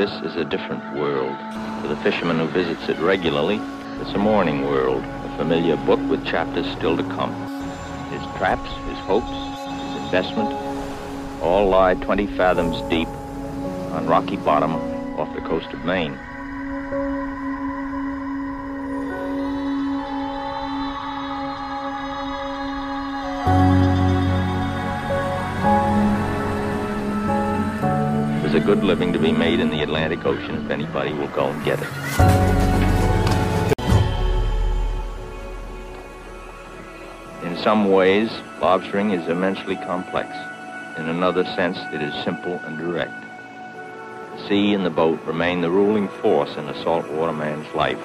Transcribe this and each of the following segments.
This is a different world. For the fisherman who visits it regularly, it's a morning world, a familiar book with chapters still to come. His traps, his hopes, his investment, all lie 20 fathoms deep on rocky bottom off the coast of Maine. Good living to be made in the Atlantic Ocean if anybody will go and get it. In some ways, lobstering is immensely complex. In another sense, it is simple and direct. The sea and the boat remain the ruling force in a saltwater man's life,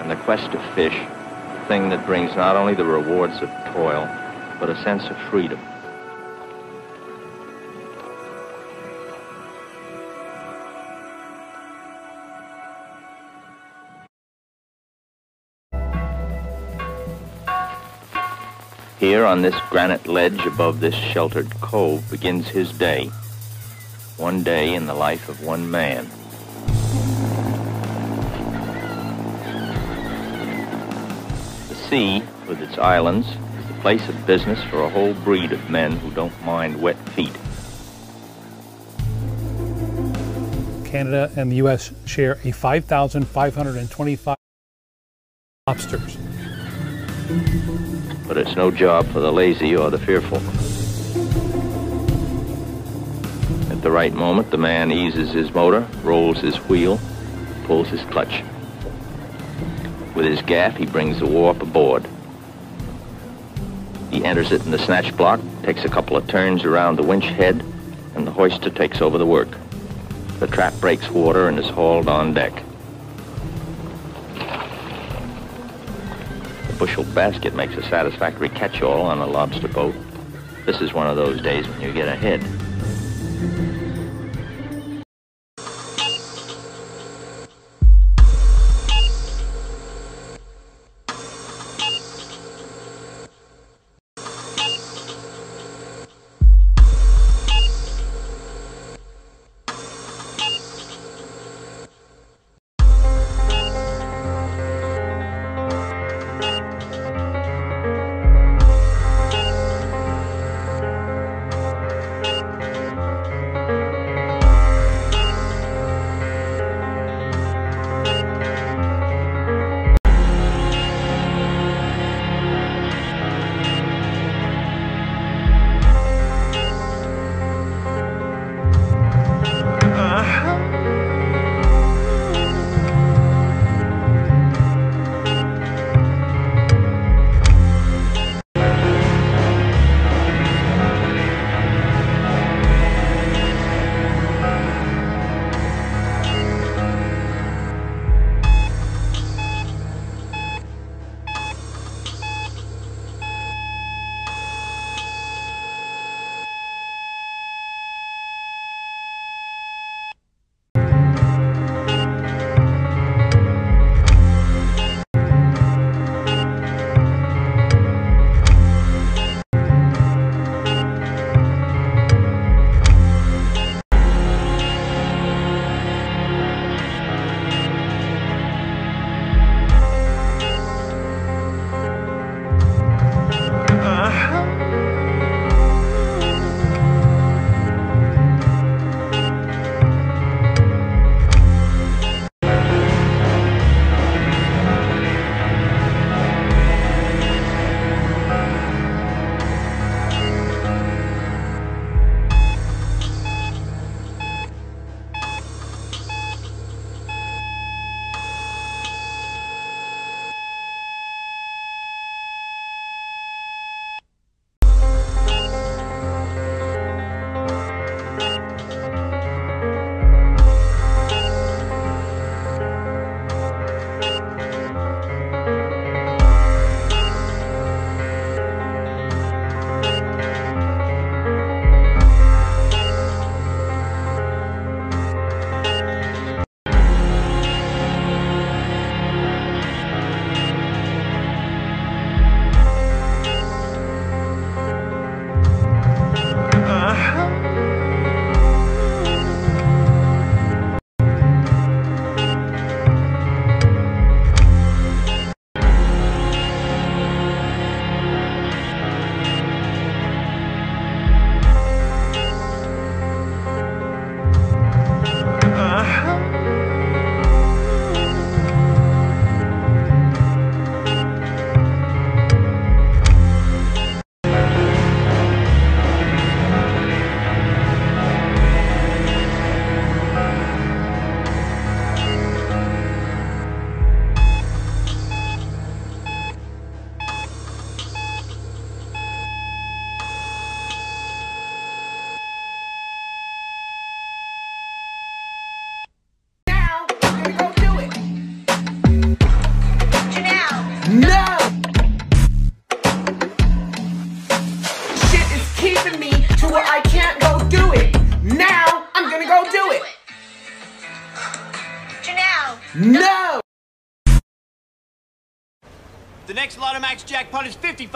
and the quest of fish, the thing that brings not only the rewards of toil, but a sense of freedom. Here on this granite ledge above this sheltered cove begins his day. One day in the life of one man. The sea, with its islands, is the place of business for a whole breed of men who don't mind wet feet. Canada and the U.S. share a 5,525 lobsters. But it's no job for the lazy or the fearful. At the right moment, the man eases his motor, rolls his wheel, pulls his clutch. With his gaff, he brings the warp aboard. He enters it in the snatch block, takes a couple of turns around the winch head, and the hoister takes over the work. The trap breaks water and is hauled on deck. Bushel basket makes a satisfactory catch-all on a lobster boat. This is one of those days when you get ahead.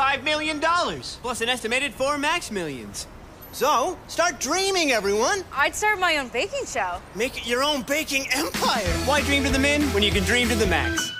$5 million, plus an estimated four max millions. So, start dreaming, everyone. I'd start my own baking show. Make it your own baking empire. Why dream to the min when you can dream to the max?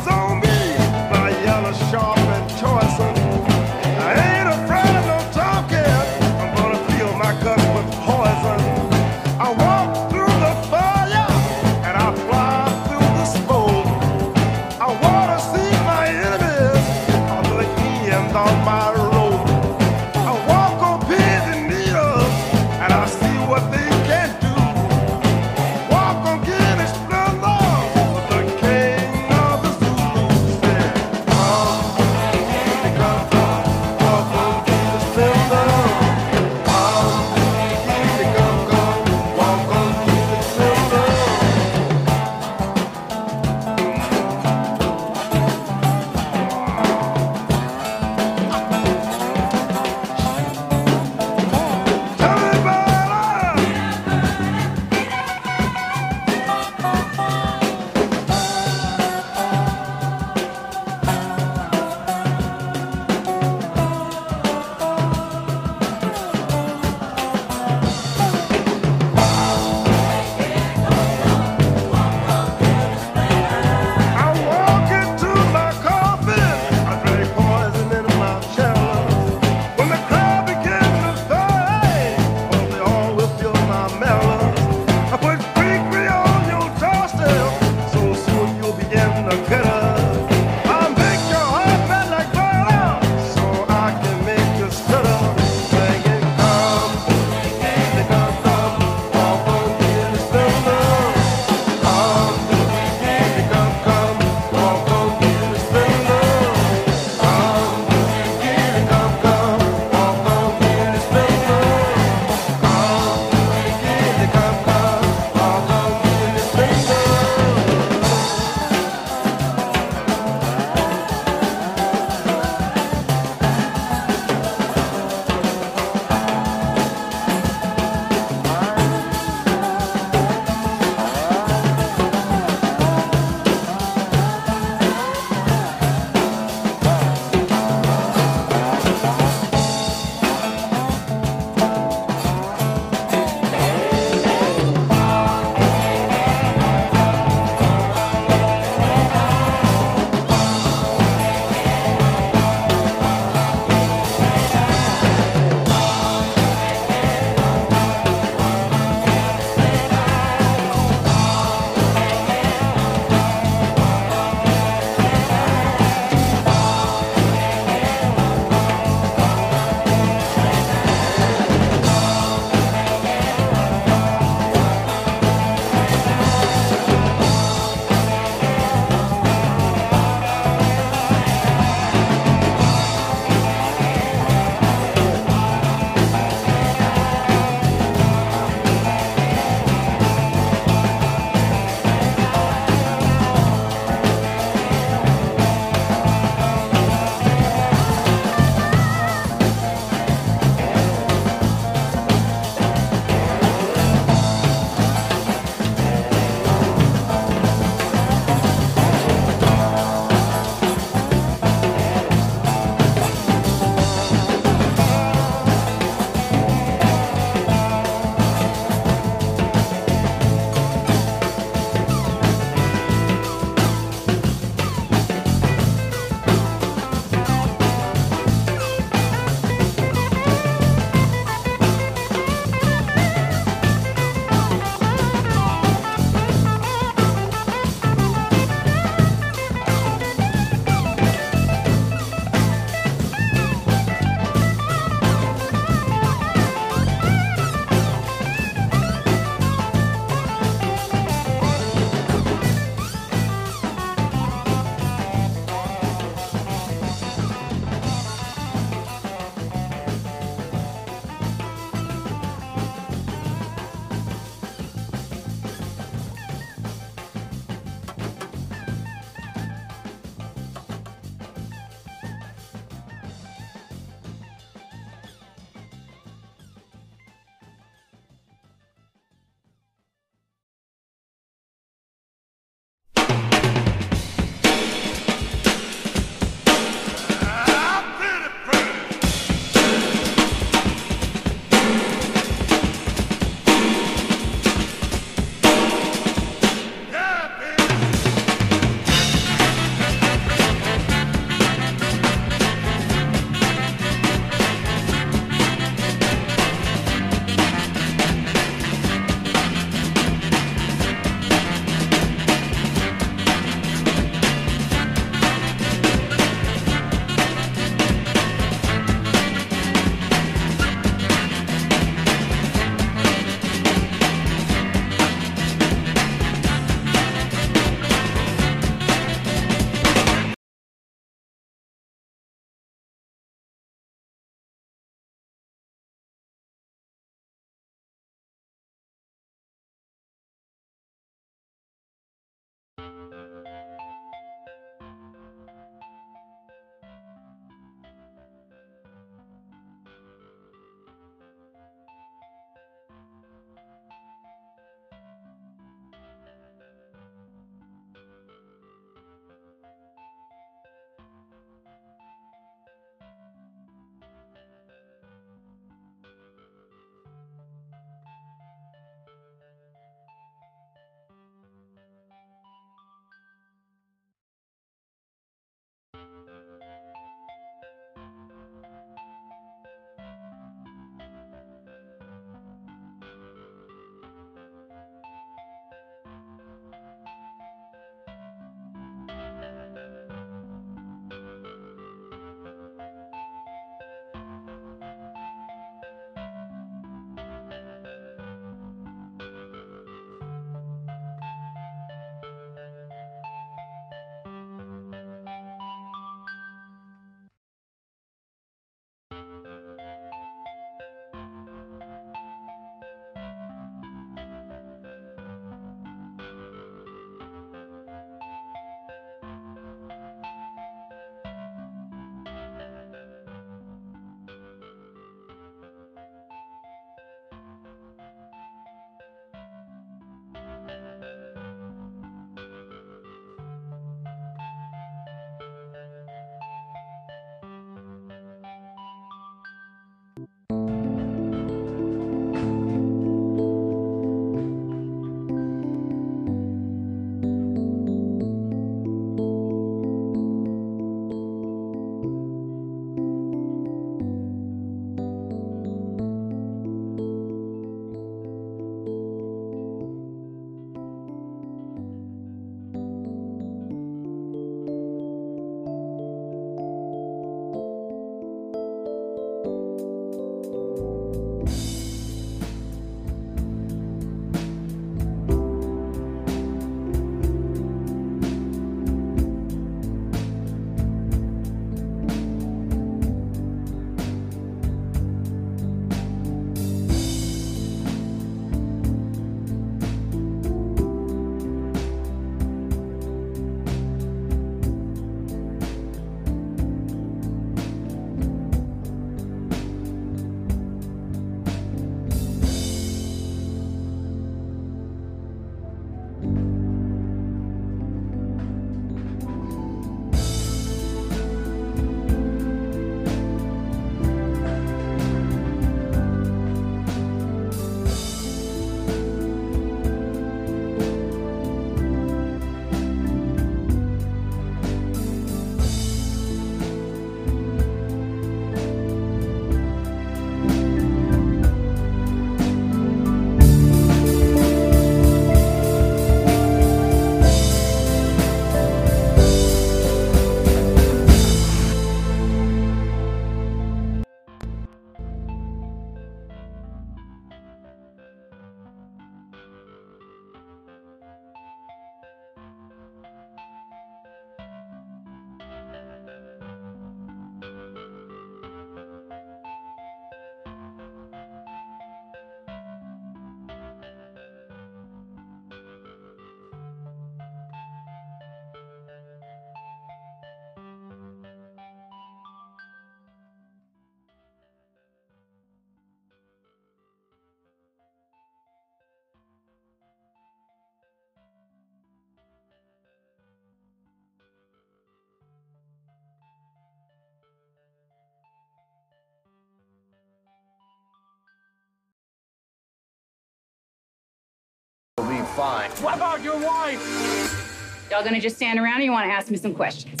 Fine. What about your wife? Y'all gonna just stand around or you wanna ask me some questions?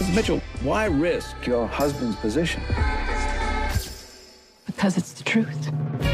Ms. Mitchell, why risk your husband's position? Because it's the truth.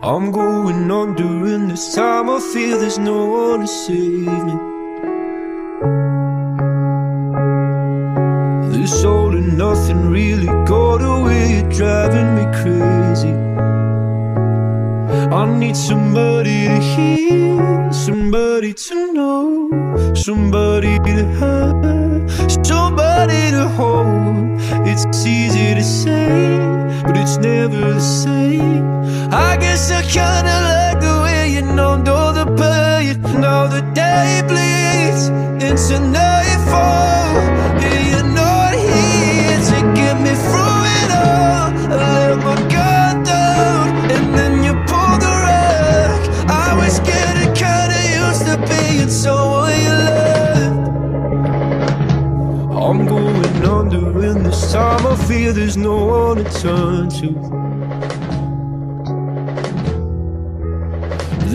I'm going on during this time. I feel there's no one to save me. This all and nothing really got away, you're driving me crazy. I need somebody to hear, somebody to know, somebody to have, somebody to hold. It's easy to say, but it's never the same. Guess I kinda like the way you numbed all the pain. Now the day bleeds into nightfall, and you're not here to get me through it all. I let my guard down, and then you pulled the rug. I was getting kinda used to being someone you loved. I'm going under, and this time I feel there's no one to turn to.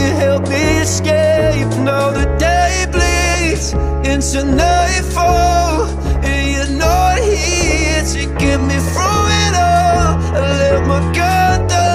you help me escape. Now the day bleeds into nightfall, and you're not here to get me through it all. I let my guard down,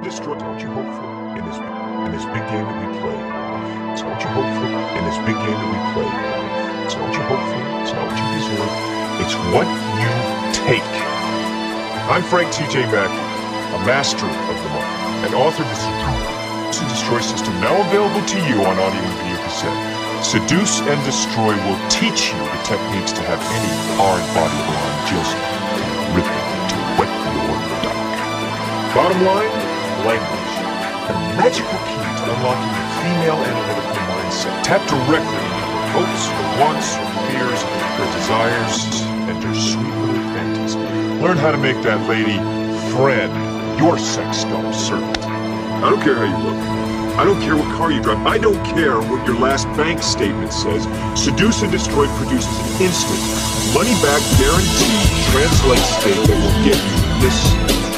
It's what you hope for in this in this big game that we play. It's what you hope for in this big game that we play. It's what you hope for. It's not what you deserve. It's what you take. I'm Frank T.J. Mackey, a master of the mark, and author of the Seduce and Destroy system, now available to you on audio and video cassette. Seduce and Destroy will teach you the techniques to have any hard body line just it to wet your duck. Bottom line, language. The magical key to unlocking the female analytical mindset. Tap directly into her hopes, her wants, her fears, her desires, and her sweet little fancies. Learn how to make that lady friend, your sex doll servant. I don't care how you look. I don't care what car you drive. I don't care what your last bank statement says. Seduce and Destroy produces an instant, money back guarantee translate state that will get you this.